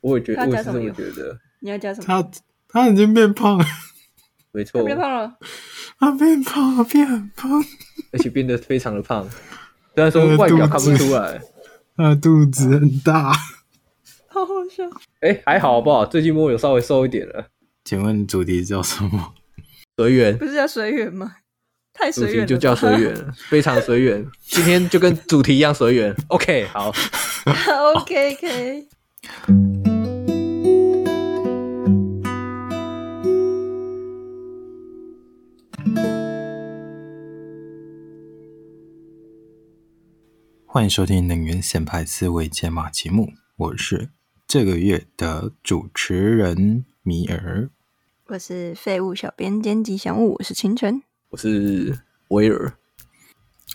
我也觉得，我也是这么觉得。你要加什么？他他已经变胖了，没错，变胖了，他变胖了，变很胖，而且变得非常的胖。虽然说外表看不出来，他的肚子很大，好好笑。哎、欸，还好好不好？最近摸有稍微瘦一点了。请问主题叫什么？随缘，不是叫随缘吗？太随缘了。就叫随缘，非常随缘。今天就跟主题一样随缘。OK，好。OK，欢迎收听《能源显牌思维解码》节目，我是这个月的主持人米尔。我是废物小编兼吉祥物，我是清晨，我是威尔。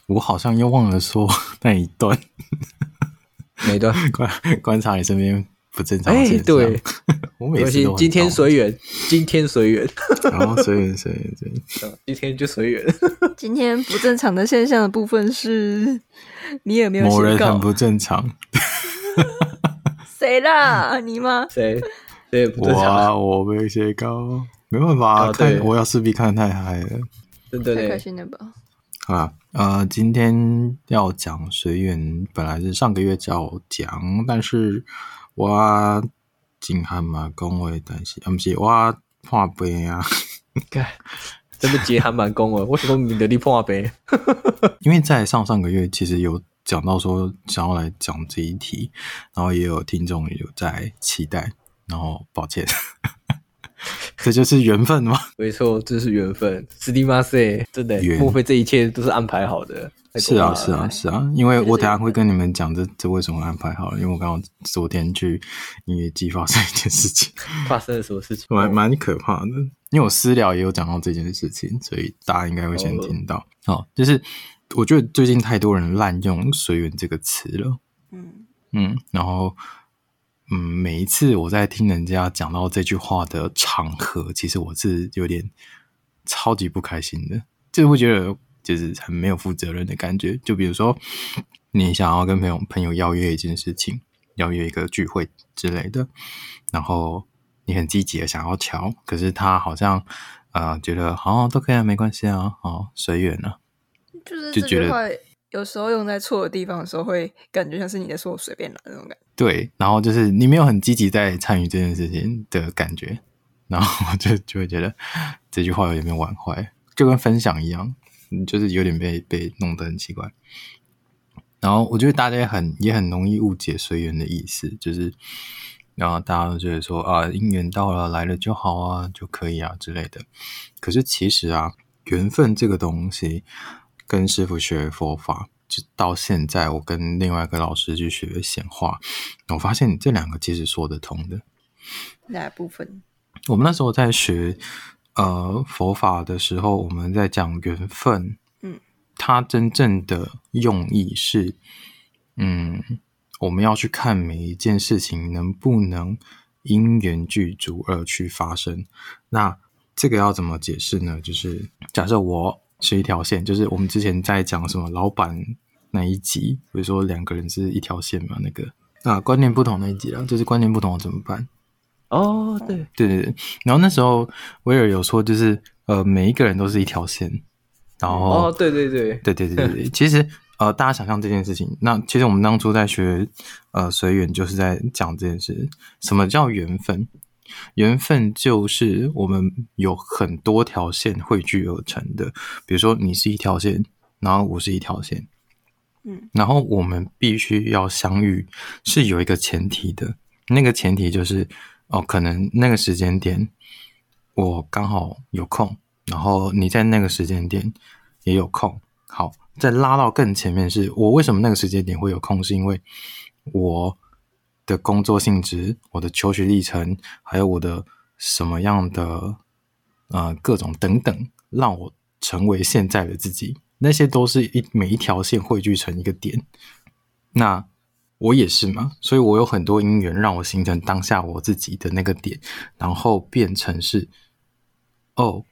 我好像又忘了说 那一段，哪一段？观观察你身边不正常现象。哎，对，我每次今天随缘，今天随缘，然 后随缘随缘随缘，今天就随缘。今天不正常的现象的部分是你有没有某人很不正常。谁啦？你吗？谁？对，我啊，我没有写稿，没办法，哦、看我要势必看太嗨了，真的太开心了吧？好啦，呃，今天要讲随缘，本来是上个月就要讲，但是我真还蛮恭维，但是毋是我破病啊？真的结还蛮恭维，为什么你的你破杯？因为在上上个月其实有讲到说想要来讲这一题，然后也有听众有在期待。然后，抱歉，这就是缘分吗？没错，这是缘分。斯蒂马塞，真的，莫非这一切都是安排好的？是啊，是啊，是啊。因为我等下会跟你们讲这这为什么安排好了。因为我刚刚昨天去音乐季发生一件事情，发生了什么事情？蛮蛮可怕的。因为我私聊也有讲到这件事情，所以大家应该会先听到。好、哦，就是我觉得最近太多人滥用“随缘”这个词了。嗯嗯，然后。嗯，每一次我在听人家讲到这句话的场合，其实我是有点超级不开心的，就是会觉得就是很没有负责任的感觉。就比如说，你想要跟朋友朋友邀约一件事情，邀约一个聚会之类的，然后你很积极的想要瞧，可是他好像呃觉得好、哦、都可以啊，没关系啊，好随缘啊，就是就觉得有时候用在错的地方的时候，会感觉像是你在说我随便来那种感觉。对，然后就是你没有很积极在参与这件事情的感觉，然后就就会觉得这句话有点被玩坏，就跟分享一样，就是有点被被弄得很奇怪。然后我觉得大家也很也很容易误解随缘的意思，就是然后大家都觉得说啊，姻缘到了来了就好啊，就可以啊之类的。可是其实啊，缘分这个东西跟师傅学佛法。到现在，我跟另外一个老师去学显化，我发现这两个其实说得通的。哪部分？我们那时候在学呃佛法的时候，我们在讲缘分。嗯，它真正的用意是，嗯，我们要去看每一件事情能不能因缘具足而去发生。那这个要怎么解释呢？就是假设我是一条线，就是我们之前在讲什么老板那一集，比如说两个人是一条线嘛，那个啊观念不同那一集啊，就是观念不同怎么办？哦，对对对对，然后那时候威尔有说，就是呃每一个人都是一条线，然后哦对对对对对对对，其实呃大家想象这件事情，那其实我们当初在学呃随缘就是在讲这件事，什么叫缘分？缘分就是我们有很多条线汇聚而成的。比如说你是一条线，然后我是一条线。嗯，然后我们必须要相遇，是有一个前提的。那个前提就是，哦，可能那个时间点我刚好有空，然后你在那个时间点也有空。好，再拉到更前面是，是我为什么那个时间点会有空，是因为我的工作性质、我的求学历程，还有我的什么样的呃各种等等，让我成为现在的自己。那些都是一每一条线汇聚成一个点，那我也是嘛，所以我有很多因缘让我形成当下我自己的那个点，然后变成是哦，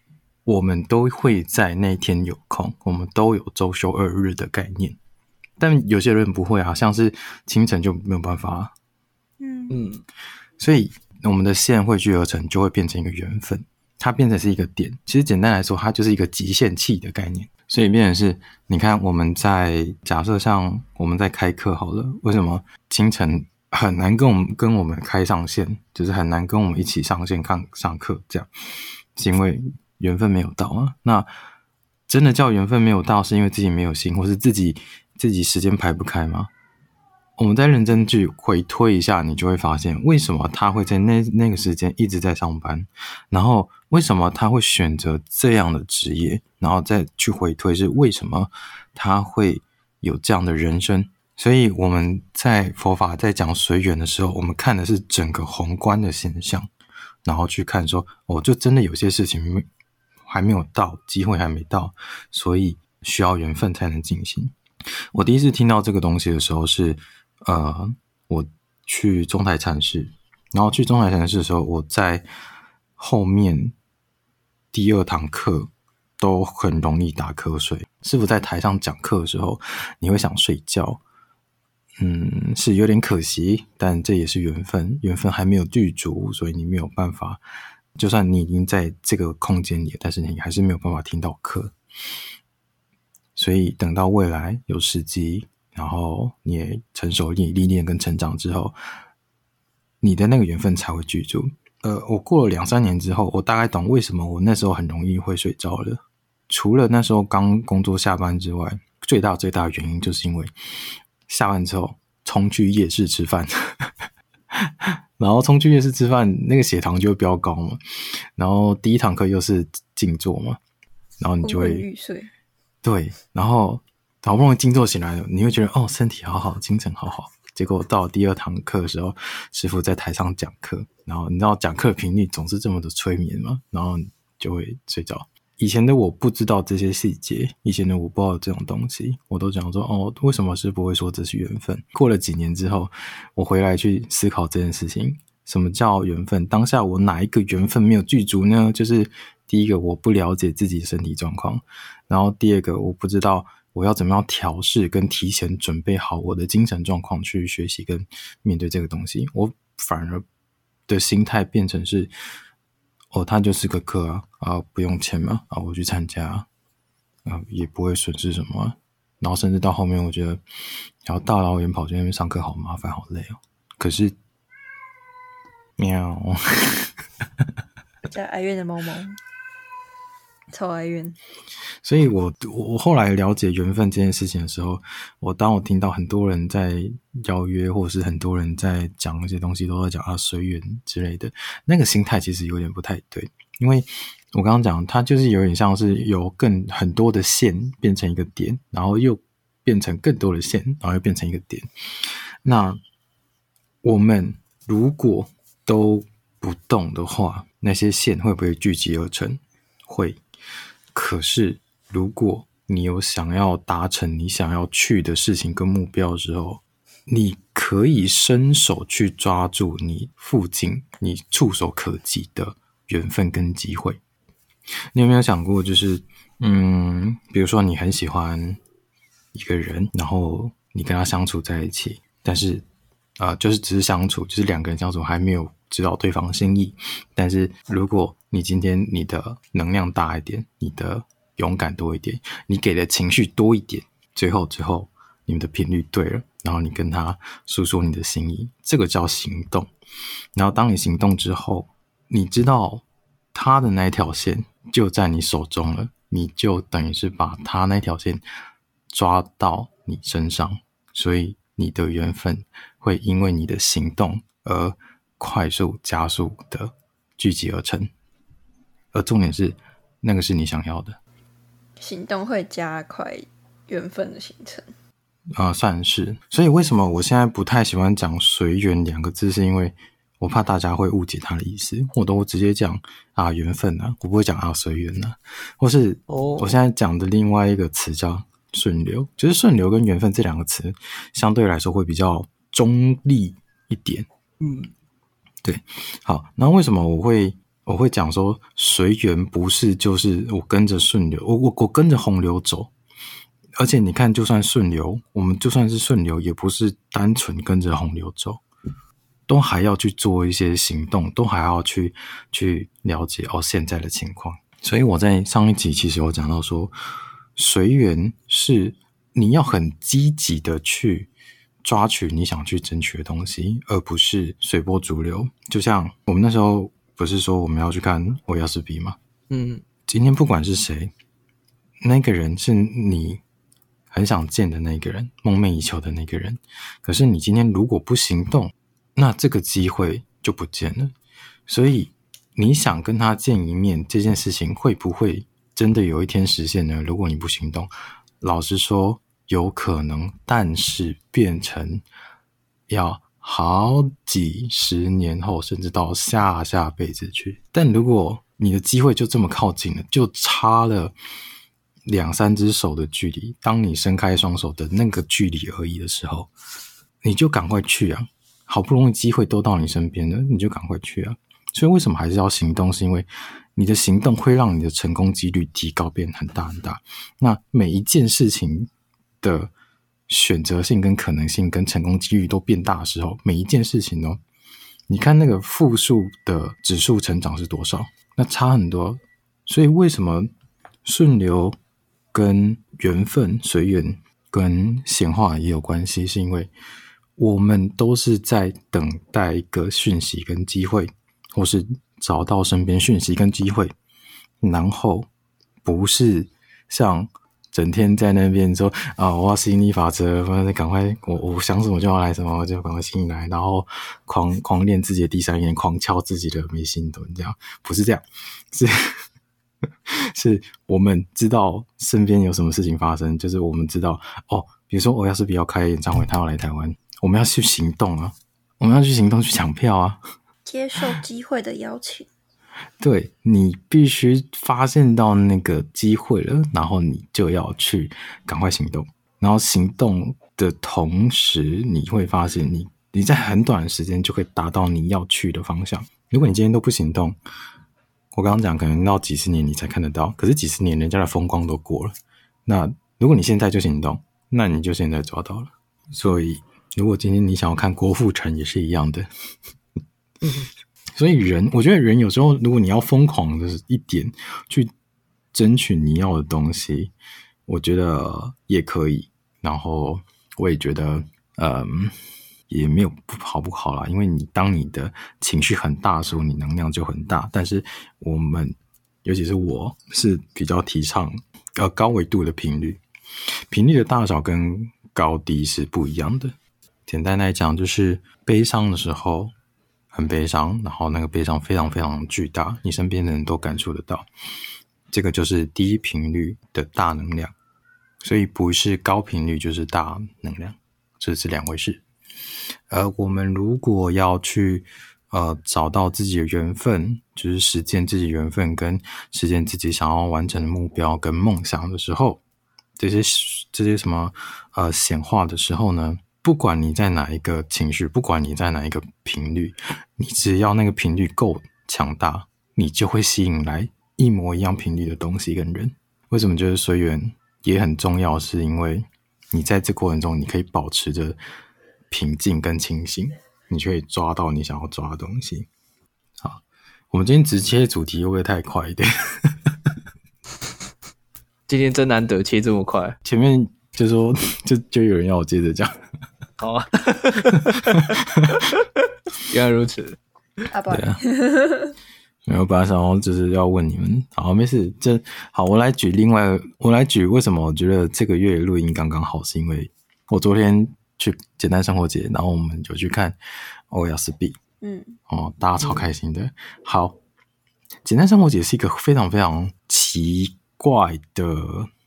我们都会在那天有空，我们都有周休二日的概念，但有些人不会啊，像是清晨就没有办法，嗯嗯，所以我们的线汇聚而成，就会变成一个缘分，它变成是一个点。其实简单来说，它就是一个极限器的概念。所以变成是，你看我们在假设像我们在开课好了，为什么清晨很难跟我们跟我们开上线，就是很难跟我们一起上线看上课这样，是因为缘分没有到啊。那真的叫缘分没有到，是因为自己没有心，或是自己自己时间排不开吗？我们再认真去回推一下，你就会发现，为什么他会在那那个时间一直在上班，然后为什么他会选择这样的职业，然后再去回推是为什么他会有这样的人生。所以我们在佛法在讲随缘的时候，我们看的是整个宏观的现象，然后去看说，哦，就真的有些事情还没有到，机会还没到，所以需要缘分才能进行。我第一次听到这个东西的时候是。呃，我去中台禅寺，然后去中台禅寺的时候，我在后面第二堂课都很容易打瞌睡。师傅在台上讲课的时候，你会想睡觉，嗯，是有点可惜，但这也是缘分，缘分还没有具足，所以你没有办法。就算你已经在这个空间里，但是你还是没有办法听到课。所以等到未来有时机。然后你也成熟、你历练跟成长之后，你的那个缘分才会具足。呃，我过了两三年之后，我大概懂为什么我那时候很容易会睡着了。除了那时候刚工作下班之外，最大最大的原因就是因为下班之后冲去夜市吃饭，然后冲去夜市吃饭，那个血糖就会飙高嘛。然后第一堂课又是静坐嘛，然后你就会。对，然后。好不容易静坐醒来了，你会觉得哦，身体好好，精神好好。结果到第二堂课的时候，师傅在台上讲课，然后你知道讲课频率总是这么的催眠嘛，然后就会睡着。以前的我不知道这些细节，以前的我不知道这种东西，我都讲说哦，为什么师傅会说这是缘分？过了几年之后，我回来去思考这件事情，什么叫缘分？当下我哪一个缘分没有具足呢？就是第一个，我不了解自己身体状况，然后第二个，我不知道。我要怎么样调试跟提前准备好我的精神状况去学习跟面对这个东西？我反而的心态变成是，哦，它就是个课啊，啊，不用钱嘛，啊，我去参加，啊，也不会损失什么。然后甚至到后面，我觉得，然后大老远跑去那边上课好麻烦，好累哦。可是，喵，在哀怨的猫猫。超哀怨，所以我我后来了解缘分这件事情的时候，我当我听到很多人在邀约，或者是很多人在讲一些东西，都在讲啊随缘之类的，那个心态其实有点不太对，因为我刚刚讲，它就是有点像是由更很多的线变成一个点，然后又变成更多的线，然后又变成一个点。那我们如果都不动的话，那些线会不会聚集而成？会。可是，如果你有想要达成你想要去的事情跟目标的时候，你可以伸手去抓住你附近你触手可及的缘分跟机会。你有没有想过，就是嗯，比如说你很喜欢一个人，然后你跟他相处在一起，但是啊、就是只是相处，就是两个人相处还没有知道对方心意。但是如果你今天你的能量大一点，你的勇敢多一点，你给的情绪多一点，最后最后你们的频率对了，然后你跟他诉说你的心意，这个叫行动。然后当你行动之后，你知道他的那条线就在你手中了，你就等于是把他那条线抓到你身上，所以你的缘分会因为你的行动而快速加速的聚集而成。而重点是，那个是你想要的，行动会加快缘分的形成。啊、呃，算是。所以为什么我现在不太喜欢讲“随缘”两个字，是因为我怕大家会误解它的意思。我都直接讲啊缘分啊，我不会讲啊随缘啊。或是我现在讲的另外一个词叫顺流，就是顺流跟缘分这两个词相对来说会比较中立一点。嗯，对。好，那为什么我会？我会讲说，随缘不是就是我跟着顺流，我我我跟着洪流走，而且你看，就算顺流，我们就算是顺流，也不是单纯跟着洪流走，都还要去做一些行动，都还要去去了解哦现在的情况。所以我在上一集其实有讲到说，随缘是你要很积极的去抓取你想去争取的东西，而不是随波逐流。就像我们那时候不是说我们要去看我要是比吗？嗯，今天不管是谁，那个人是你很想见的那个人，梦寐以求的那个人。可是你今天如果不行动，那这个机会就不见了。所以。你想跟他见一面这件事情会不会真的有一天实现呢？如果你不行动，老实说有可能，但是变成要好几十年后，甚至到下下辈子去。但如果你的机会就这么靠近了，就差了两三只手的距离，当你伸开双手的那个距离而已的时候，你就赶快去啊！好不容易机会都到你身边了，你就赶快去啊！所以为什么还是要行动？是因为你的行动会让你的成功几率提高，变很大很大。那每一件事情的选择性跟可能性跟成功几率都变大的时候，每一件事情哦，你看那个负数的指数成长是多少？那差很多。所以为什么顺流跟缘分、随缘跟显化也有关系？是因为我们都是在等待一个讯息跟机会。或是找到身边讯息跟机会，然后不是像整天在那边说啊，我要吸引力法则，反正赶快我我想什么就要来什么，我就赶快吸引来，然后狂狂练自己的第三眼，狂敲自己的眉心轮，这样。不是这样，是 是我们知道身边有什么事情发生，就是我们知道哦，比如说我要是比要开演唱会，他要来台湾，我们要去行动啊，我们要去行动去抢票啊。接受机会的邀请，对，你必须发现到那个机会了，然后你就要去赶快行动。然后行动的同时，你会发现你你在很短的时间就会达到你要去的方向。如果你今天都不行动，我刚刚讲可能到几十年你才看得到，可是几十年人家的风光都过了。那如果你现在就行动，那你就现在抓到了。所以，如果今天你想要看郭富城，也是一样的。所以人，我觉得人有时候，如果你要疯狂的一点去争取你要的东西，我觉得也可以。然后我也觉得，嗯，也没有不好不好啦，因为你当你的情绪很大的时候，你能量就很大。但是我们，尤其是我是比较提倡呃高维度的频率，频率的大小跟高低是不一样的。简单来讲，就是悲伤的时候。很悲伤，然后那个悲伤非常非常巨大，你身边的人都感受得到。这个就是低频率的大能量，所以不是高频率就是大能量，这是两回事。而我们如果要去呃找到自己的缘分，就是实践自己缘分跟实践自己想要完成的目标跟梦想的时候，这些这些什么呃显化的时候呢？不管你在哪一个情绪，不管你在哪一个频率，你只要那个频率够强大，你就会吸引来一模一样频率的东西跟人。为什么就是随缘也很重要？是因为你在这过程中，你可以保持着平静跟清醒，你就可以抓到你想要抓的东西。好，我们今天直切主题会不会太快一点？今天真难得切这么快，前面就说 就就有人要我接着讲。好啊，原来如此。阿宝，对啊，没有，本来想就是要问你们。好，没事，这好，我来举另外，我来举为什么我觉得这个月录音刚刚好，是因为我昨天去简单生活节，然后我们就去看欧亚斯比，嗯，哦，大家超开心的。嗯、好，简单生活节是一个非常非常奇怪的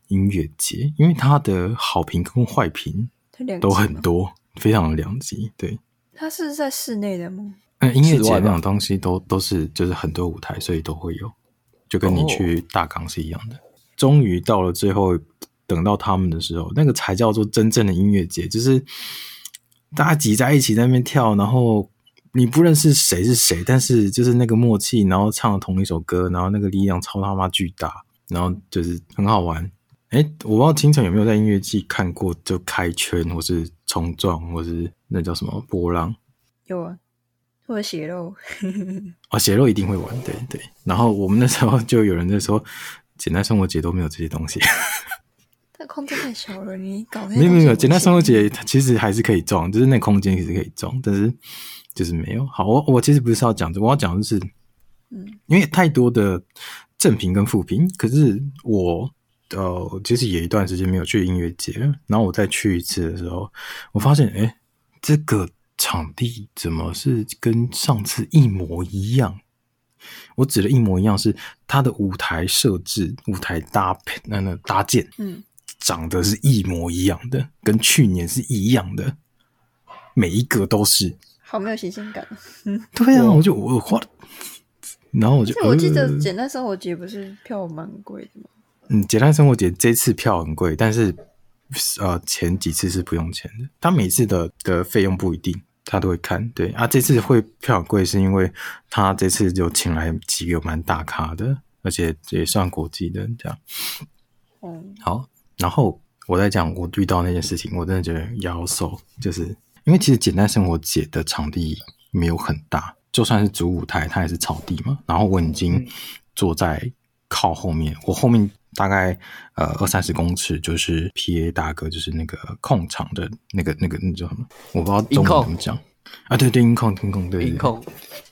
音乐节，因为它的好评跟坏评都很多。非常的良机，对。它是在室内的吗？嗯，音乐节那种东西都都是就是很多舞台，所以都会有，就跟你去大港是一样的。哦、终于到了最后，等到他们的时候，那个才叫做真正的音乐节，就是大家挤在一起在那边跳，然后你不认识谁是谁，但是就是那个默契，然后唱同一首歌，然后那个力量超他妈巨大，然后就是很好玩。哎，我不知道清晨有没有在音乐季看过，就开圈或是冲撞，或是那叫什么波浪？有啊，或者血肉。哦，血肉一定会玩，对对。然后我们那时候就有人在说，简单生活节都没有这些东西。那空间太小了，你搞那没有没有，简单生活节它其实还是可以装，就是那空间其实可以装，但是就是没有。好，我我其实不是要讲这，我要讲的是，嗯，因为太多的正评跟负评，可是我呃其实也一段时间没有去音乐节了，然后我再去一次的时候，我发现哎，这个场地怎么是跟上次一模一样？我指的一模一样是它的舞台设置、舞台搭配、那那搭建，嗯。长得是一模一样的，跟去年是一样的，每一个都是，好没有新鲜感。嗯，对啊，我就我花，然后我就，我记得简单生活节不是票蛮贵的吗？嗯，简单生活节这次票很贵，但是呃前几次是不用钱的，他每次的的费用不一定，他都会看。对啊，这次会票很贵，是因为他这次就请来几个蛮大咖的，而且也算国际的这样。嗯，好。然后我在讲我遇到那件事情，我真的觉得腰瘦，就是因为其实简单生活节的场地没有很大，就算是主舞台，它也是草地嘛。然后我已经坐在靠后面，我后面大概呃二三十公尺就是 PA 大哥，就是那个控场的那个那个那叫什么？我不知道中文怎么讲啊？对对，音控音控对音控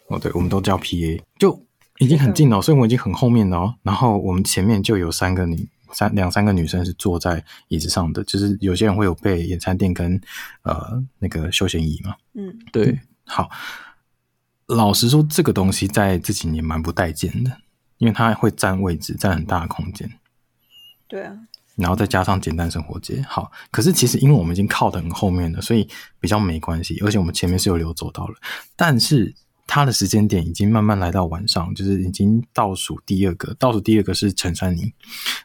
哦，对，我们都叫 PA，就已经很近了，所以我已经很后面了哦。然后我们前面就有三个女。三两三个女生是坐在椅子上的，就是有些人会有备野餐垫跟呃那个休闲椅嘛。嗯，对。好，老实说，这个东西在这几年蛮不待见的，因为它会占位置，占很大的空间。对啊。然后再加上简单生活节，好，可是其实因为我们已经靠得很后面了，所以比较没关系，而且我们前面是有留走道了，但是。他的时间点已经慢慢来到晚上，就是已经倒数第二个，倒数第二个是陈珊妮，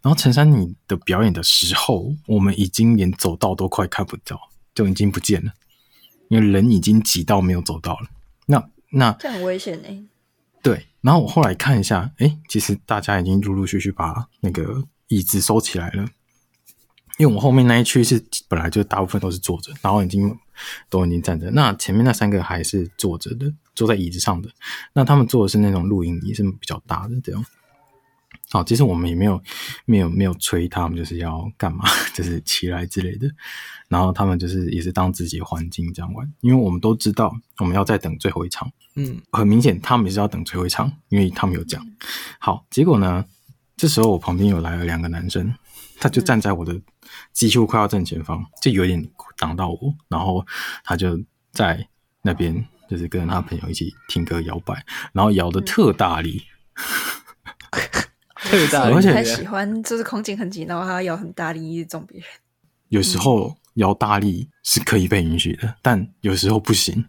然后陈珊妮的表演的时候，我们已经连走道都快看不到，就已经不见了，因为人已经挤到没有走道了。那那这很危险哎。对，然后我后来看一下，哎，其实大家已经陆陆续续把那个椅子收起来了。因为我后面那一区是本来就大部分都是坐着，然后已经都已经站着，那前面那三个还是坐着的，坐在椅子上的。那他们坐的是那种露营椅，是比较大的这样。好，其实我们也没有没有没有催他们就是要干嘛，就是起来之类的。然后他们就是也是当自己环境这样玩，因为我们都知道我们要再等最后一场。嗯，很明显他们也是要等最后一场，因为他们有讲。好，结果呢，这时候我旁边有来了两个男生。他就站在我的几乎快要正前方，就有点挡到我，然后他就在那边，就是跟他朋友一起听歌摇摆，然后摇得特大力，特大力，而且还喜欢就是空间很紧，然后他摇很大力，一直撞别人。有时候摇大力是可以被允许的，但有时候不行，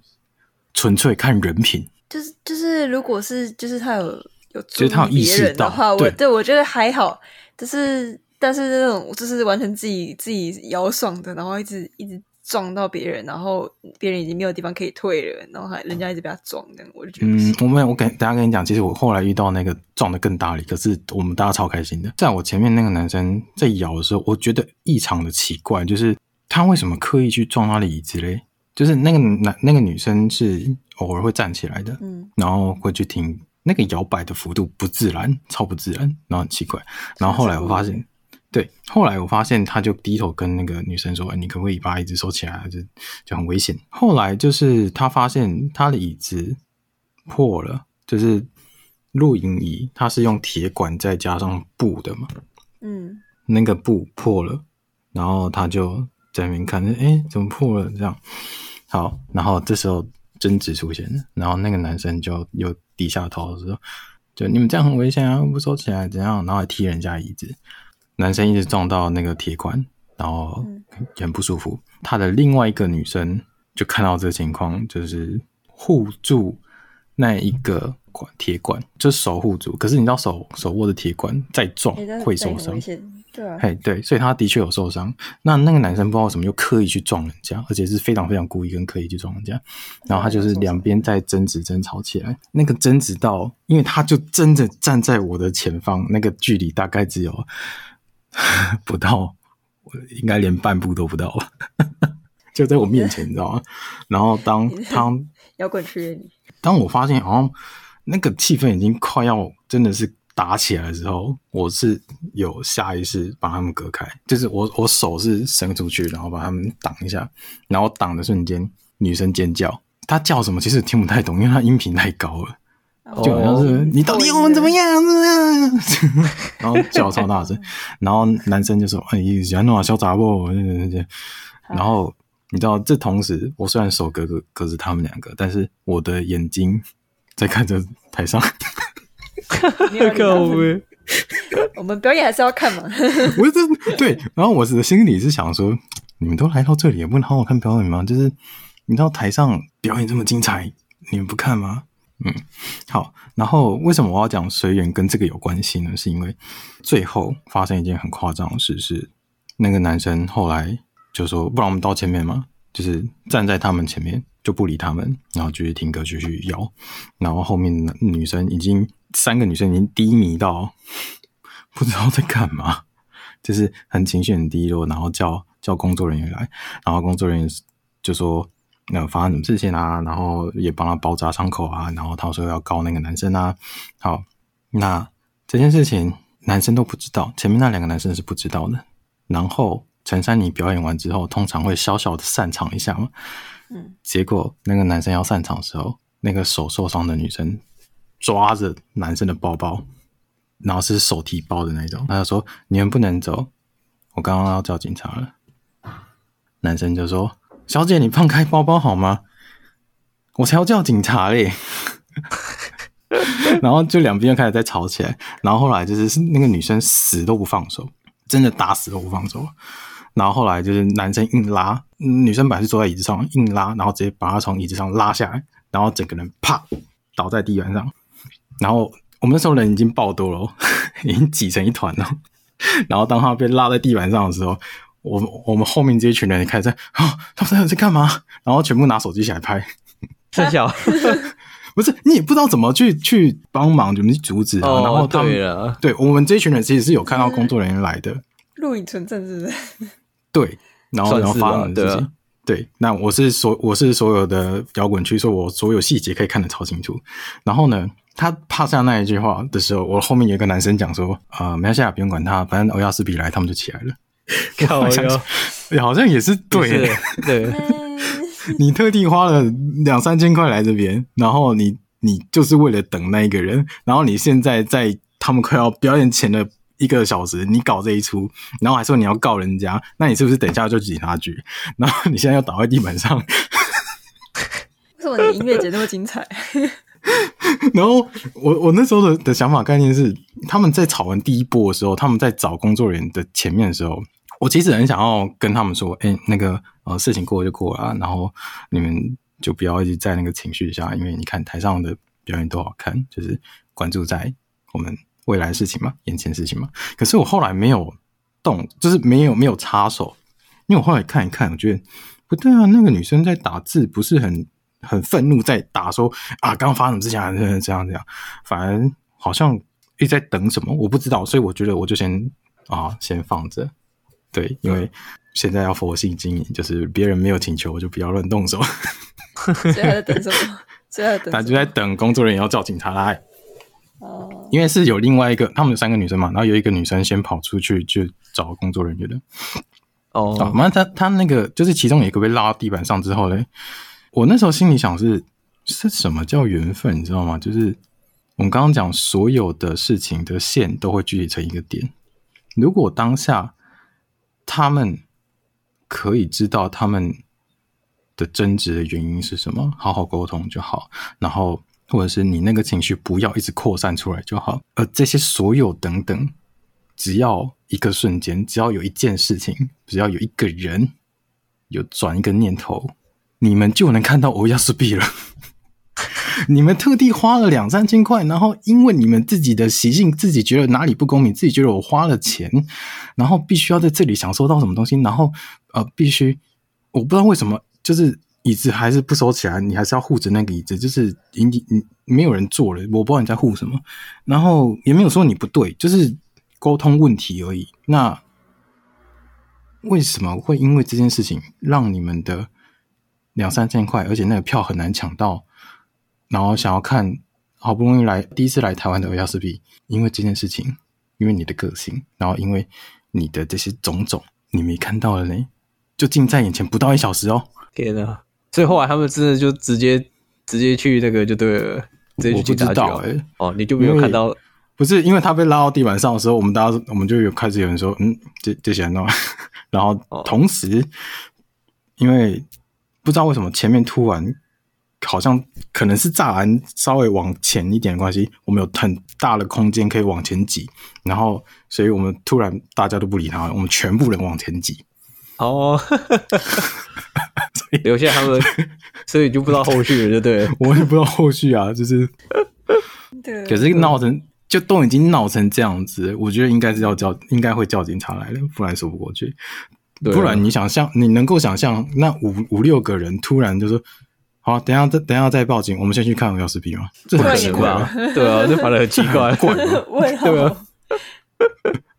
纯粹看人品。就是就是，如果是就是他有有就是他有意识到的话，我对我觉得还好，就是。但是那种就是完全自己自己摇爽的，然后一直一直撞到别人，然后别人已经没有地方可以退了，然后还人家一直被他撞的，我就觉得嗯，我没有，我跟大家跟你讲，其实我后来遇到那个撞的更大力，可是我们大家超开心的。在我前面那个男生在摇的时候，我觉得异常的奇怪，就是他为什么刻意去撞他的椅子嘞？就是那个男那个女生是偶尔会站起来的，嗯，然后会去听那个摇摆的幅度不自然，超不自然，然后很奇怪，然后后来我发现。对，后来我发现他就低头跟那个女生说：“你可不可以把椅子收起来？就就很危险。”后来就是他发现他的椅子破了，就是露营椅，它是用铁管再加上布的嘛。嗯，那个布破了，然后他就在那边看，哎，怎么破了？这样好，然后这时候争执出现了，然后那个男生就又低下头说：“就你们这样很危险啊，不收起来怎样？”然后还踢人家椅子。男生一直撞到那个铁管，然后很不舒服。他的另外一个女生就看到这个情况，就是护住那一个管铁管，就守护住。可是你知道手手握的铁管再撞会受伤，对啊，嘿，对，所以他的确有受伤。那那个男生不知道为什么又刻意去撞人家，而且是非常非常故意跟刻意去撞人家。然后他就是两边在争执争吵起来，那个争执到，因为他就真的站在我的前方，那个距离大概只有。不到，应该连半步都不到吧，就在我面前，你知道吗？然后当他摇滚区，当我发现好像那个气氛已经快要真的是打起来的时候，我是有下意识把他们隔开，就是我我手是伸出去，然后把他们挡一下，然后挡的瞬间，女生尖叫，她叫什么其实听不太懂，因为她音频太高了。就好像是你到底要我们怎么样？然后叫超大声，然后男生就说：“哎，喜欢弄小杂货。”然后你知道，这同时我虽然手隔隔隔着他们两个，但是我的眼睛在看着台上。我们表演还是要看嘛。我是对，然后我的心里是想说：你们都来到这里，也不能好好看表演吗？就是你知道台上表演这么精彩，你们不看吗？嗯，好。然后为什么我要讲随缘跟这个有关系呢？是因为最后发生一件很夸张的事，是那个男生后来就说：“不然我们到前面嘛，就是站在他们前面就不理他们，然后继续听歌，继续摇。然后后面女生已经三个女生已经低迷到 不知道在干嘛，就是很情绪很低落，然后叫叫工作人员来，然后工作人员就说。”那发生什么事情啊？然后也帮他包扎伤口啊。然后他说要告那个男生啊。好，那这件事情男生都不知道，前面那两个男生是不知道的。然后陈珊妮表演完之后，通常会小小的散场一下嘛。嗯。结果那个男生要散场的时候，那个手受伤的女生抓着男生的包包，然后是手提包的那种。他就说：“你们不能走，我刚刚要叫警察了。”男生就说。小姐，你放开包包好吗？我才要叫警察嘞！然后就两边又开始在吵起来，然后后来就是那个女生死都不放手，真的打死都不放手。然后后来就是男生硬拉，女生本来是坐在椅子上硬拉，然后直接把她从椅子上拉下来，然后整个人啪倒在地板上。然后我们那时候人已经爆多了，已经挤成一团了。然后当他被拉在地板上的时候。我我们后面这一群人也开始在啊，他们在干嘛？然后全部拿手机起来拍，太小，不是你也不知道怎么去去帮忙，怎么去阻止啊？哦、然后他们对了，对我们这一群人其实是有看到工作人员来的，录影存证是不是？对，然后然后发生的事情，对，对，那我是所我是所有的摇滚区，说我所有细节可以看得超清楚。然后呢，他趴下那一句话的时候，我后面有一个男生讲说啊、呃，没关系，不用管他，反正欧亚斯比来，他们就起来了。靠哟，好像也是对的，对。你特地花了两三千块来这边，然后你你就是为了等那一个人，然后你现在在他们快要表演前的一个小时，你搞这一出，然后还说你要告人家，那你是不是等一下就警察局？然后你现在又倒在地板上？为什么你音乐节那么精彩？然后我我那时候的的想法概念是，他们在吵完第一波的时候，他们在找工作人员的前面的时候。我其实很想要跟他们说，哎、欸，那个呃，事情过了就过了啊，然后你们就不要一直在那个情绪下，因为你看台上的表演多好看，就是关注在我们未来的事情嘛，眼前事情嘛。可是我后来没有动，就是没有没有插手，因为我后来看一看，我觉得不对啊，那个女生在打字不是很很愤怒，在打说啊，刚刚发生什么事情啊，这样这样这样，反而好像一直在等什么，我不知道，所以我觉得我就先啊，先放着。对，因为现在要佛性经营，就是别人没有请求，我就不要乱动手。所以还在等什么？所以还在等？他就在等工作人员要叫警察来。哦。因为是有另外一个，他们有三个女生嘛，然后有一个女生先跑出去去找工作人员的。哦。啊，反正他他那个就是其中有一个被拉到地板上之后嘞，我那时候心里想是是什么叫缘分，你知道吗？就是我们刚刚讲所有的事情的线都会聚集成一个点，如果当下。他们可以知道他们的争执的原因是什么，好好沟通就好。然后，或者是你那个情绪不要一直扩散出来就好。而这些所有等等，只要一个瞬间，只要有一件事情，只要有一个人有转一个念头，你们就能看到欧亚斯比了。你们特地花了两三千块，然后因为你们自己的习性，自己觉得哪里不公平，自己觉得我花了钱，然后必须要在这里享受到什么东西，然后呃，必须我不知道为什么，就是椅子还是不收起来，你还是要护着那个椅子，就是你你没有人坐了，我不知道你在护什么，然后也没有说你不对，就是沟通问题而已。那为什么会因为这件事情让你们的两三千块，而且那个票很难抢到？然后想要看，好不容易来第一次来台湾的欧亚斯比，因为这件事情，因为你的个性，然后因为你的这些种种，你没看到了呢，就近在眼前，不到一小时哦！天哪！所以后来他们真的就直接直接去那个就对了，直接去警察局。我不知道哎，哦，你就没有看到？不是，因为他被拉到地板上的时候，我们大家我们就有开始有人说，嗯，这这些人呢，然后同时，因为不知道为什么前面突然好像可能是栅栏稍微往前一点的关系，我们有很大的空间可以往前挤，然后所以我们突然大家都不理他，我们全部人往前挤。哦，留下他们，所以就不知道后续了，就对，我也不知道后续啊，就是，对，可是闹成。就都已经闹成这样子，我觉得应该是要叫，应该会叫警察来了，不然说不过去。不然你想象，你能够想象那五五六个人突然就说：“好，等下再等下再报警，我们先去看钥匙皮吗？”这很奇怪啊，对啊，这反正很奇怪，怪吗？对啊，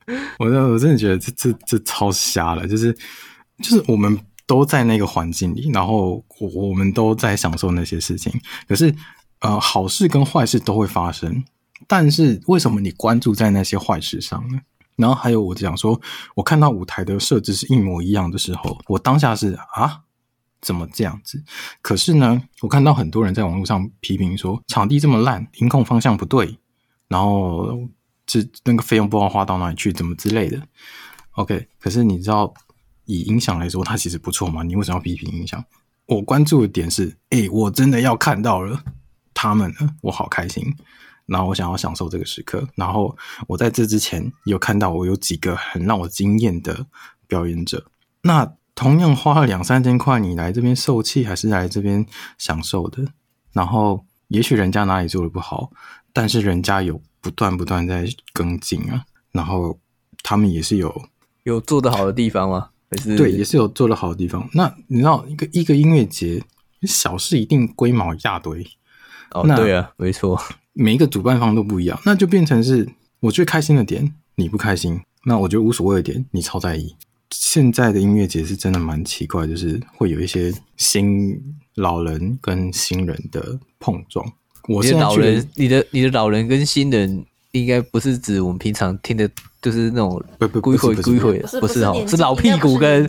我真我真的觉得这这这超瞎了，就是就是我们都在那个环境里，然后我我们都在享受那些事情，可是呃，好事跟坏事都会发生。但是为什么你关注在那些坏事上呢？然后还有我讲说，我看到舞台的设置是一模一样的时候，我当下是啊，怎么这样子？可是呢，我看到很多人在网络上批评说，场地这么烂，音控方向不对，然后这那个费用不知道花到哪里去，怎么之类的。OK，可是你知道以音响来说，它其实不错嘛？你为什么要批评音响？我关注的点是，哎，我真的要看到了他们了，我好开心。然后我想要享受这个时刻，然后我在这之前有看到我有几个很让我惊艳的表演者。那同样花了两三千块，你来这边受气还是来这边享受的？然后也许人家哪里做的不好，但是人家有不断不断在跟进啊。然后他们也是有有做得好的地方吗？还是对，也是有做的好的地方。那你知道一个一个音乐节，小事一定龟毛一大堆。哦，那对啊，没错。每一个主办方都不一样，那就变成是我最开心的点，你不开心；那我觉得无所谓的点，你超在意。现在的音乐节是真的蛮奇怪，就是会有一些新老人跟新人的碰撞。我是老人，你的你的老人跟新人，应该不是指我们平常听的，就是那种不不不不不不是哦，是老屁股跟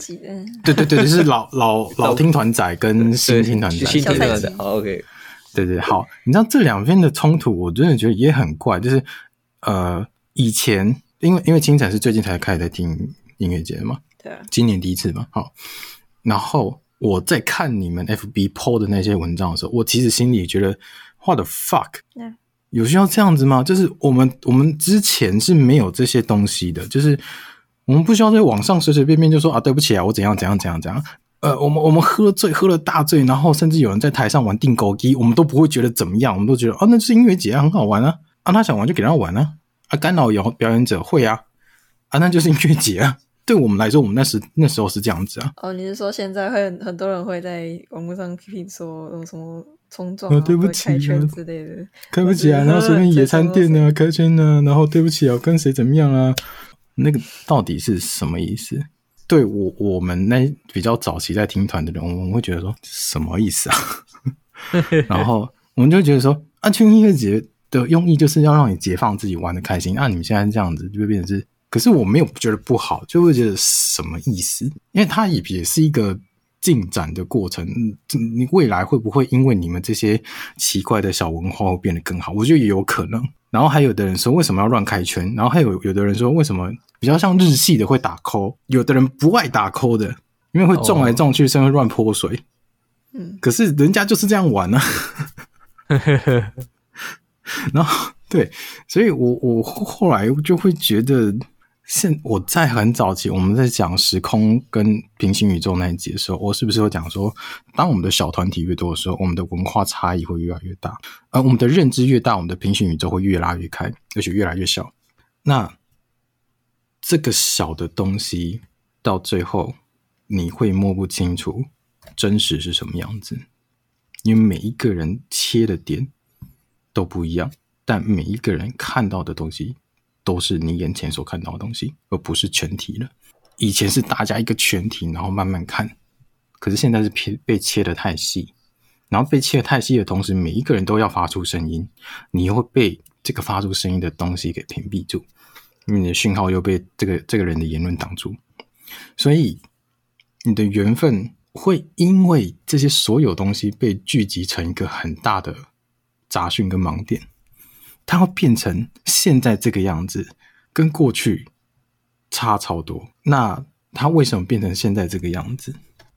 对对对，就是老老老听团仔跟新听团仔，新听团仔。好，OK。对对，好，你知道这两边的冲突，我真的觉得也很怪。就是，呃，以前因为因为清晨是最近才开始在听音乐节嘛，对，今年第一次嘛，好。然后我在看你们 FB PO 的那些文章的时候，我其实心里觉得，What the fuck？有需要这样子吗？就是我们我们之前是没有这些东西的，就是我们不需要在网上随随便便就说啊，对不起啊，我怎样怎样怎样怎样。呃，我们我们喝醉，喝了大醉，然后甚至有人在台上玩钉孤枝，我们都不会觉得怎么样，我们都觉得啊，那是音乐节啊，很好玩啊，啊，他想玩就给他玩啊，啊，干扰有表演者会啊，啊，那就是音乐节啊，对我们来说，我们那时那时候是这样子啊。哦，你是说现在会很多人会在网络上批评说有什么冲撞、啊哦，对不起、啊，开圈之类的，对不起啊，然后随便野餐店啊，开圈啊，然后对不起啊，跟谁怎么样啊，那个到底是什么意思？对我我们那比较早期在听团的人，我们会觉得说什么意思啊？然后我们就觉得说，啊，去音乐节的用意就是要让你解放自己，玩的开心。那、啊、你们现在这样子就会变成是，可是我没有觉得不好，就会觉得什么意思？因为它也也是一个进展的过程。你未来会不会因为你们这些奇怪的小文化会变得更好？我觉得也有可能。然后还有的人说，为什么要乱开圈？然后还有有的人说，为什么？比较像日系的会打 call，有的人不爱打 call 的，因为会撞来撞去，甚至会乱泼水。嗯，可是人家就是这样玩啊。然后对，所以我我后来就会觉得，现我在很早期我们在讲时空跟平行宇宙那一集的时候，我是不是会讲说，当我们的小团体越多的时候，我们的文化差异会越来越大，而我们的认知越大，我们的平行宇宙会越拉越开，而且越来越小。那这个小的东西到最后你会摸不清楚真实是什么样子，因为每一个人切的点都不一样，但每一个人看到的东西都是你眼前所看到的东西，而不是全体了。以前是大家一个全体，然后慢慢看，可是现在是被被切得太细，然后被切得太细的同时，每一个人都要发出声音，你又会被这个发出声音的东西给屏蔽住，你的讯号又被这个这个人的言论挡住，所以你的缘分会因为这些所有东西被聚集成一个很大的杂讯跟盲点，它会变成现在这个样子，跟过去差超多。那它为什么变成现在这个样子？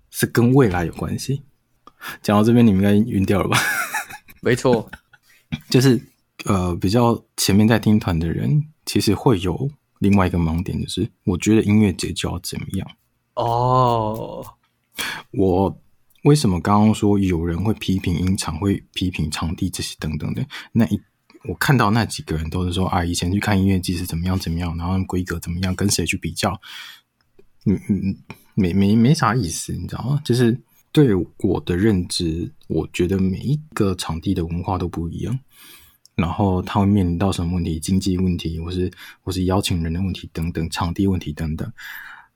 是跟未来有关系。讲到这边，你们应该晕掉了吧？没错，就是呃，比较前面在听团的人，其实会有另外一个盲点，就是我觉得音乐节就要怎么样哦。我为什么刚刚说有人会批评音场，会批评场地这些等等的？那一我看到那几个人都是说啊，以前去看音乐季是怎么样怎么样，然后规格怎么样，跟谁去比较？嗯嗯，没没没啥意思，你知道吗？就是。对我的认知，我觉得每一个场地的文化都不一样，然后他会面临到什么问题，经济问题，或是或是邀请人的问题等等，场地问题等等，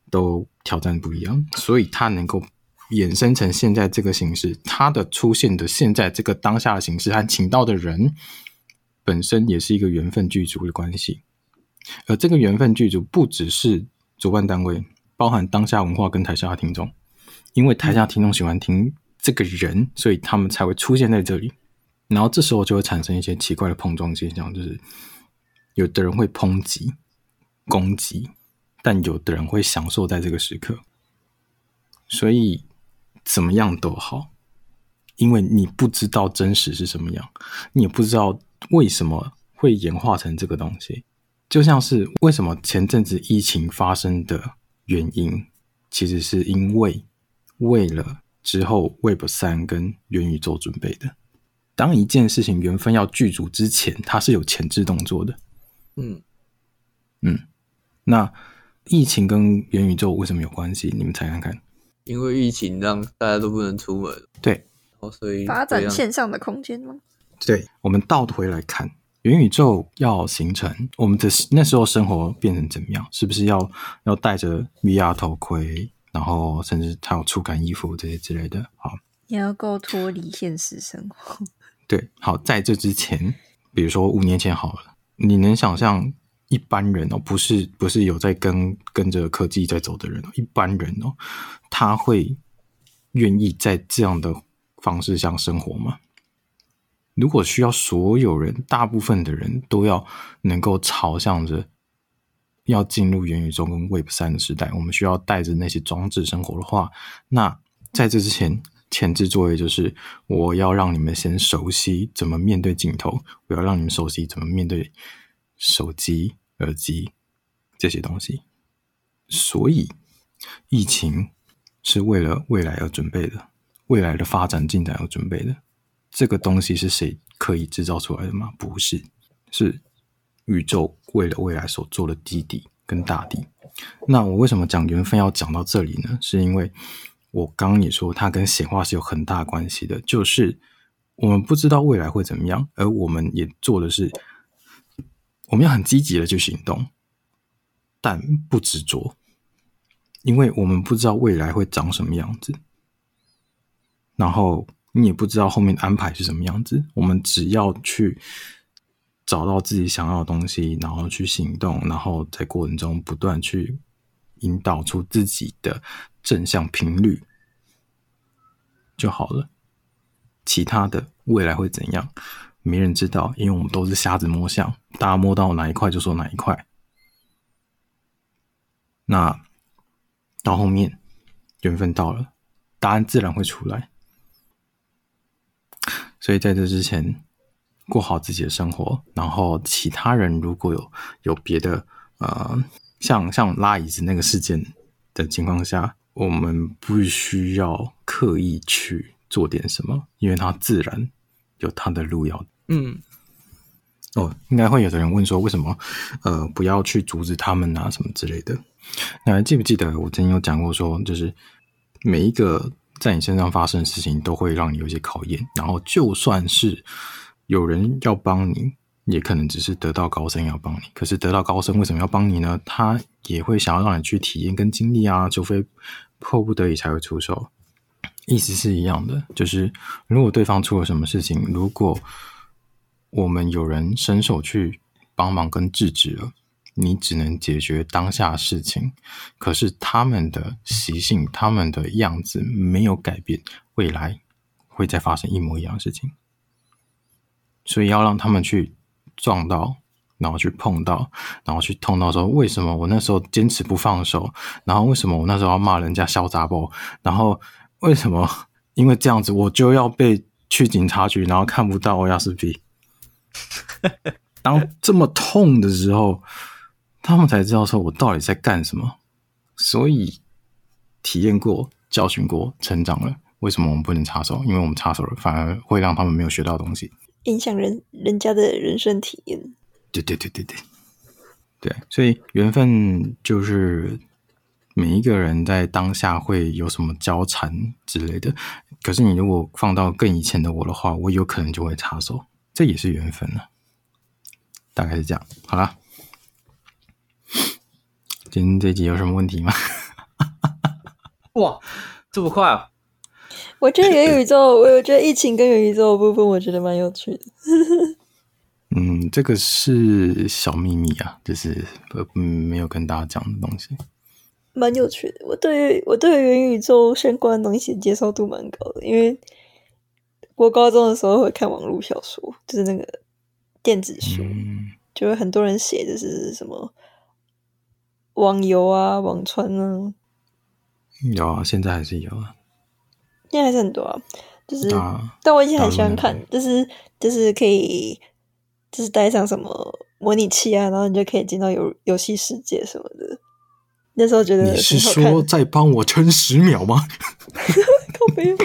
都挑战不一样，所以他能够衍生成现在这个形式，它的出现的现在这个当下的形式和请到的人本身也是一个缘分剧组的关系，而这个缘分剧组不只是主办单位，包含当下文化跟台下的听众。因为台下听众喜欢听这个人，所以他们才会出现在这里。然后这时候就会产生一些奇怪的碰撞现象，就是有的人会抨击、攻击，但有的人会享受在这个时刻。所以怎么样都好，因为你不知道真实是什么样，你也不知道为什么会演化成这个东西。就像是为什么前阵子疫情发生的原因，其实是因为。为了之后 Web 三跟元宇宙准备的，当一件事情缘分要具足之前，它是有前置动作的。嗯嗯，那疫情跟元宇宙为什么有关系？你们猜看看。因为疫情让大家都不能出门。对，所以发展线上的空间吗？对，我们倒回来看，元宇宙要形成，我们的那时候生活变成怎么样？是不是要要戴着 VR 头盔？然后甚至他有触感衣服这些之类的，好，也要够脱离现实生活。对，好，在这之前，比如说五年前好了，你能想象一般人哦，不是不是有在跟跟着科技在走的人哦，一般人哦，他会愿意在这样的方式上生活吗？如果需要所有人，大部分的人都要能够朝向着。要进入元宇宙跟 Web 三的时代，我们需要带着那些装置生活的话，那在这之前前置作业就是我要让你们先熟悉怎么面对镜头，我要让你们熟悉怎么面对手机、耳机这些东西。所以，疫情是为了未来而准备的，未来的发展进展而准备的。这个东西是谁可以制造出来的吗？不是，是。宇宙为了未来所做的基底跟大地，那我为什么讲缘分要讲到这里呢？是因为我刚刚也说它跟显化是有很大关系的，就是我们不知道未来会怎么样，而我们也做的是我们要很积极的去行动，但不执着，因为我们不知道未来会长什么样子，然后你也不知道后面的安排是什么样子，我们只要去。找到自己想要的东西，然后去行动，然后在过程中不断去引导出自己的正向频率就好了。其他的未来会怎样，没人知道，因为我们都是瞎子摸象，大家摸到哪一块就说哪一块。那到后面缘分到了，答案自然会出来。所以在这之前。过好自己的生活，然后其他人如果有有别的呃，像像拉椅子那个事件的情况下，我们不需要刻意去做点什么，因为他自然有他的路要。嗯，哦，应该会有的人问说，为什么呃不要去阻止他们啊什么之类的？那还记不记得我曾经有讲过说，就是每一个在你身上发生的事情都会让你有些考验，然后就算是。有人要帮你，也可能只是得道高僧要帮你。可是得道高僧为什么要帮你呢？他也会想要让你去体验跟经历啊，除非迫不得已才会出手。意思是一样的，就是如果对方出了什么事情，如果我们有人伸手去帮忙跟制止了，你只能解决当下事情，可是他们的习性、他们的样子没有改变，未来会再发生一模一样的事情，所以要让他们去撞到。然后去碰到，然后去痛到说，为什么我那时候坚持不放手？然后为什么我那时候要骂人家小杂包？然后为什么因为这样子我就要被去警察局，然后看不到我亚斯皮？当这么痛的时候，他们才知道说我到底在干什么。所以体验过、教训过、成长了，为什么我们不能插手？因为我们插手了，反而会让他们没有学到东西，影响人人家的人生体验。对对对对对，对，所以缘分就是每一个人在当下会有什么交缠之类的。可是你如果放到更以前的我的话，我有可能就会插手，这也是缘分了。大概是这样。好啦，今天这集有什么问题吗？哇，这么快啊！我觉得元宇宙，我觉得疫情跟元宇宙的部分，我觉得蛮有趣的。嗯，这个是小秘密啊，就是嗯没有跟大家讲的东西，蛮有趣的。我对于我对于元宇宙相关的东西接受度蛮高的，因为我高中的时候会看网络小说，就是那个电子书，嗯、就会很多人写的是什么网游啊、网传啊，有啊，现在还是有啊，现在还是很多啊，就是，啊、但我以前很喜欢看，就是就是可以。就是带上什么模拟器啊，然后你就可以进到游游戏世界什么的。那时候觉得你是说再帮我撑十秒吗？靠背，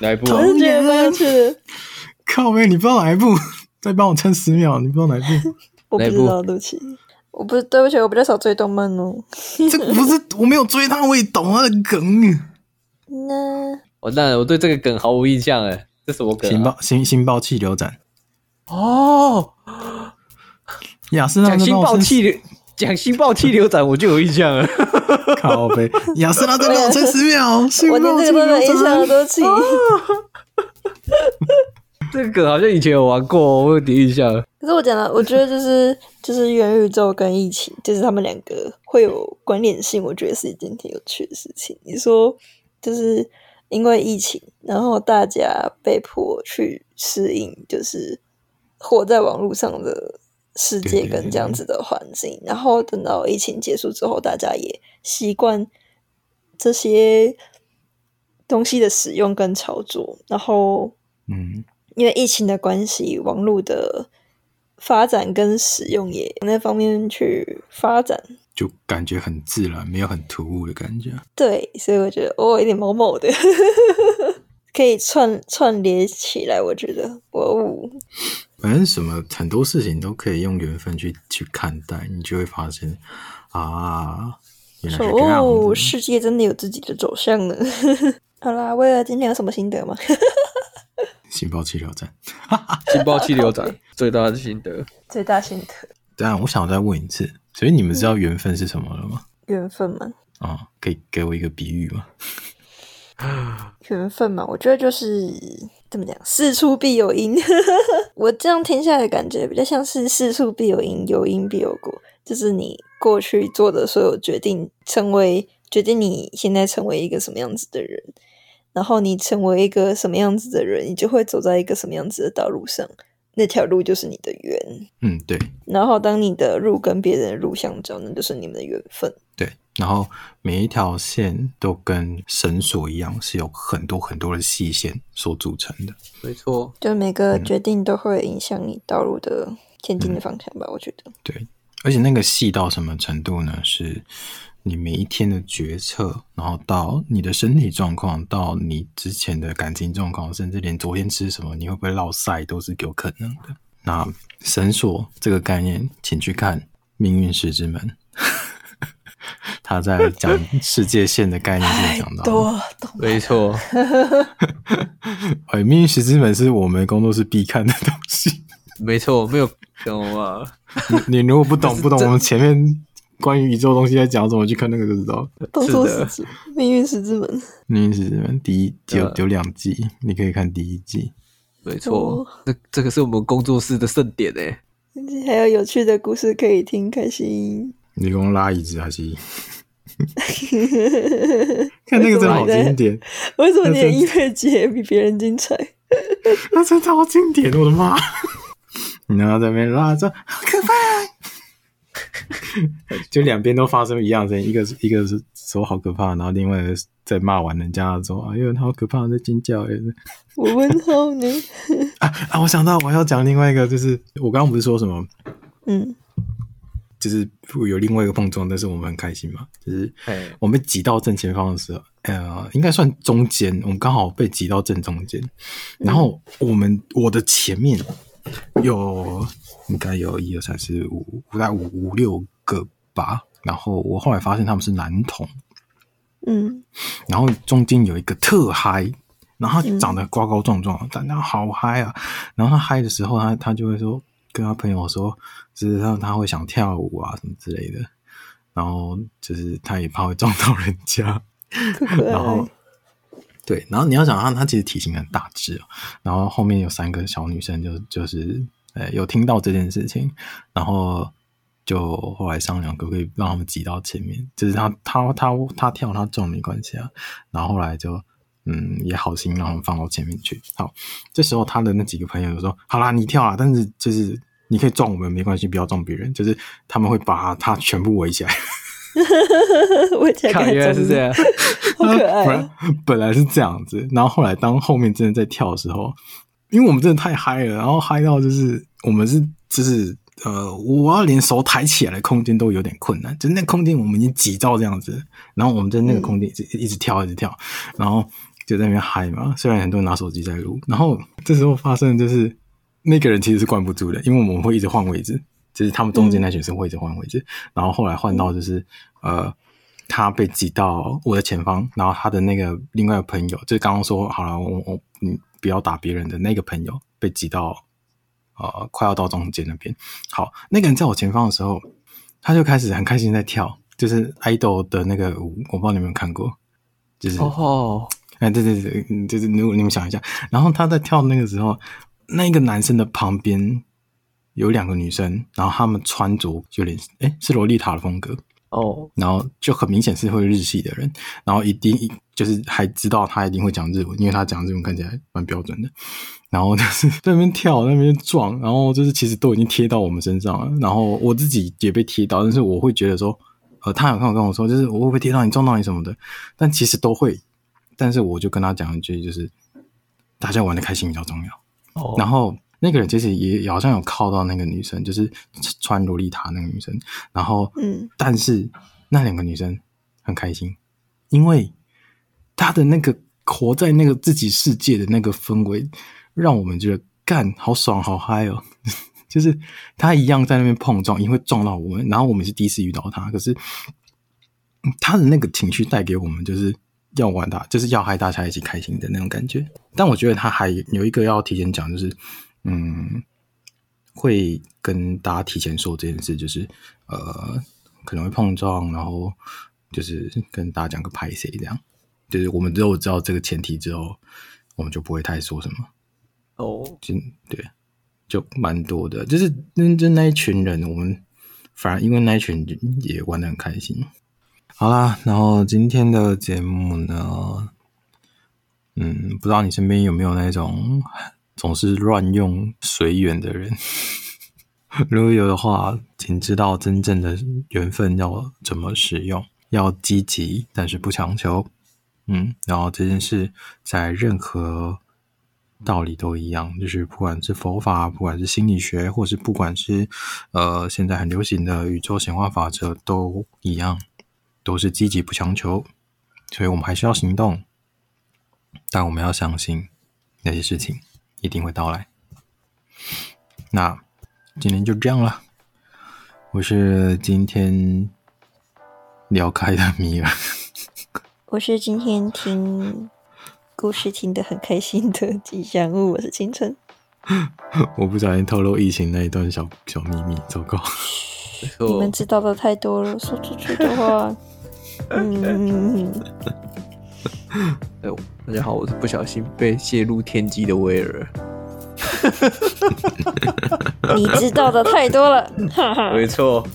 哪一部啊？我是觉得蛮有趣的。靠背，你不知道哪一部？再帮我撑十秒，你不知道哪一部？我不知道，对不起，我不是对不起，我比较少追动漫哦。这 不是我没有追他，我也懂他的梗。那我当然我对这个梗毫无印象哎。这是我梗、啊。星爆星星爆气流斩哦，雅斯娜讲星爆气流讲星爆气流斩，我就有印象了。靠北，亚丝娜再帮我撑十秒，我连这个都没印象都起。这个好像以前有玩过，我有点印象。可是我讲了，我觉得就是 就是元宇宙跟疫情，就是他们两个会有关联性，我觉得是一件挺有趣的事情。你说就是。因为疫情，然后大家被迫去适应，就是活在网络上的世界跟这样子的环境。对对对，然后等到疫情结束之后，大家也习惯这些东西的使用跟操作。然后，嗯，因为疫情的关系，网络的发展跟使用也那方面去发展。就感觉很自然，没有很突兀的感觉。对，所以我觉得哦，有点某某的，可以串串联起来。我觉得哦，反正什么很多事情都可以用缘分去去看待，你就会发现啊，原来是这样哦，世界真的有自己的走向呢。好啦，威尔今天有什么心得吗？星爆气流斩，星爆气流斩，最大的心得，最大心得。对啊，我想再问一次。所以你们知道缘分是什么了吗？缘分吗？啊、哦，可以给我一个比喻吗？缘分嘛，我觉得就是怎么讲，事出必有因。我这样听下来的感觉比较像是事出必有因，有因必有果。就是你过去做的所有决定，成为决定你现在成为一个什么样子的人，然后你成为一个什么样子的人，你就会走在一个什么样子的道路上。那条路就是你的缘，嗯，对。然后当你的路跟别人的路相交，那就是你们的缘分。对。然后每一条线都跟绳索一样，是有很多很多的细线所组成的。没错，就每个决定都会影响你道路的前进的方向吧？嗯、我觉得。对，而且那个细到什么程度呢？是。你每一天的决策，然后到你的身体状况，到你之前的感情状况，甚至连昨天吃什么，你会不会落赛，都是有可能的。那绳索这个概念，请去看《命运石之门》，他在讲世界线的概念是讲到多，没错。哎，《命运石之门》是我们工作室必看的东西，没错，没有懂啊。你你如果不懂不懂，我们前面。关于宇宙东西在讲什么，去看那个就知道。动作十字命运十字门，命运十字门第一有有两季，你可以看第一季。没错，这这个是我们工作室的盛典诶。还有有趣的故事可以听，开心。你用拉椅子还是？看那个真的好经典。为什么你的音乐节比别人精彩？那真的好经典，我的妈！你要在那边拉着，好可怕。就两边都发生一样的声音，一个是一个是说好可怕，然后另外一个在骂完人家说哎呦好可怕，在尖叫。我问候你？啊啊！我想到我要讲另外一个，就是我刚刚不是说什么？嗯，就是有另外一个碰撞，但是我们很开心嘛。就是我们挤到正前方的时候，呃，应该算中间，我们刚好被挤到正中间。然后我们我的前面有。应该有一二三四五，大概五五六个吧。然后我后来发现他们是男同，嗯，然后中间有一个特嗨，然后他长得高高壮壮，但他好嗨啊！然后他嗨的时候，他他就会说跟他朋友说，就是他他会想跳舞啊什么之类的。然后就是他也怕会撞到人家，然后对，然后你要想他他其实体型很大只，然后后面有三个小女生就就是。呃，有听到这件事情，然后就后来商量可不可以让他们挤到前面，就是他他他他跳他撞没关系啊，然后后来就嗯也好心让他们放到前面去。好，这时候他的那几个朋友就说：“好啦，你跳啦，但是就是你可以撞我们没关系，不要撞别人。”就是他们会把他全部围起来，原来是这样，好可爱。本来是这样子，然后后来当后面真的在跳的时候。因为我们真的太嗨了，然后嗨到就是我们是就是呃，我要连手抬起来的空间都有点困难，就那空间我们已经挤到这样子，然后我们在那个空间一直一直跳一直跳，然后就在那边嗨嘛。虽然很多人拿手机在录，然后这时候发生的就是那个人其实是关不住的，因为我们会一直换位置，就是他们中间那群是会一直换位置，嗯、然后后来换到就是呃，他被挤到我的前方，然后他的那个另外一个朋友就是刚刚说好了，我我嗯。不要打别人的那个朋友被挤到，呃，快要到中间那边。好，那个人在我前方的时候，他就开始很开心在跳，就是爱豆的那个舞，我不知道你们有没有看过，就是哦，哎、oh. 欸，对对对，就是如果你们想一下，然后他在跳那个时候，那个男生的旁边有两个女生，然后他们穿着有点哎、欸，是洛丽塔的风格。哦，oh. 然后就很明显是会日系的人，然后一定就是还知道他一定会讲日文，因为他讲日文看起来蛮标准的。然后就是在那边跳，在那边撞，然后就是其实都已经贴到我们身上了。然后我自己也被贴到，但是我会觉得说，呃，他有看我跟我说，就是我会不会贴到你撞到你什么的？但其实都会。但是我就跟他讲一句，就是大家玩的开心比较重要。哦，oh. 然后。那个人其实也好像有靠到那个女生，就是穿洛丽塔那个女生。然后，嗯，但是那两个女生很开心，因为她的那个活在那个自己世界的那个氛围，让我们觉得干好爽好嗨哦！就是她一样在那边碰撞，因为撞到我们，然后我们是第一次遇到她，可是她的那个情绪带给我们，就是要玩她，就是要害大家一起开心的那种感觉。但我觉得她还有一个要提前讲，就是。嗯，会跟大家提前说这件事，就是呃，可能会碰撞，然后就是跟大家讲个拍谁这样，就是我们只有知道这个前提之后，我们就不会太说什么。哦，就对，就蛮多的，就是那就那一群人，我们反而因为那一群人也玩的很开心。好啦，然后今天的节目呢，嗯，不知道你身边有没有那种。总是乱用随缘的人，如果有的话，请知道真正的缘分要怎么使用，要积极，但是不强求。嗯，然后这件事在任何道理都一样，就是不管是佛法，不管是心理学，或是不管是呃现在很流行的宇宙显化法则，都一样，都是积极不强求。所以我们还是要行动，但我们要相信那些事情。一定会到来。那今天就这样了。我是今天聊开的米尔。我是今天听故事听得很开心的吉祥物。我是青春。我不小心透露疫情那一段小小秘密，糟糕。你们知道的太多了，说出去的话，嗯。哎呦，大家好，我是不小心被泄露天机的威尔。你知道的太多了，没错。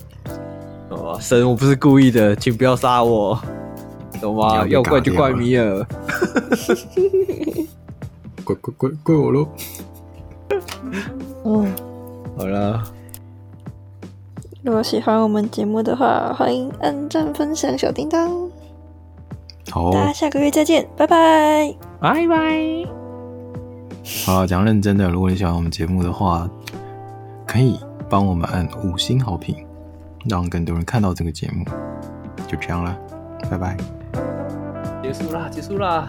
哦，神，我不是故意的，请不要杀我，懂吗？要怪就怪米尔。怪怪怪怪我喽。嗯，好了。如果喜欢我们节目的话，欢迎按赞、分享、小叮当。好，大家下个月再见，拜拜，拜拜。好，讲认真的，如果你喜欢我们节目的话，可以帮我们按五星好评，让更多人看到这个节目。就这样了，拜拜。结束啦，结束啦。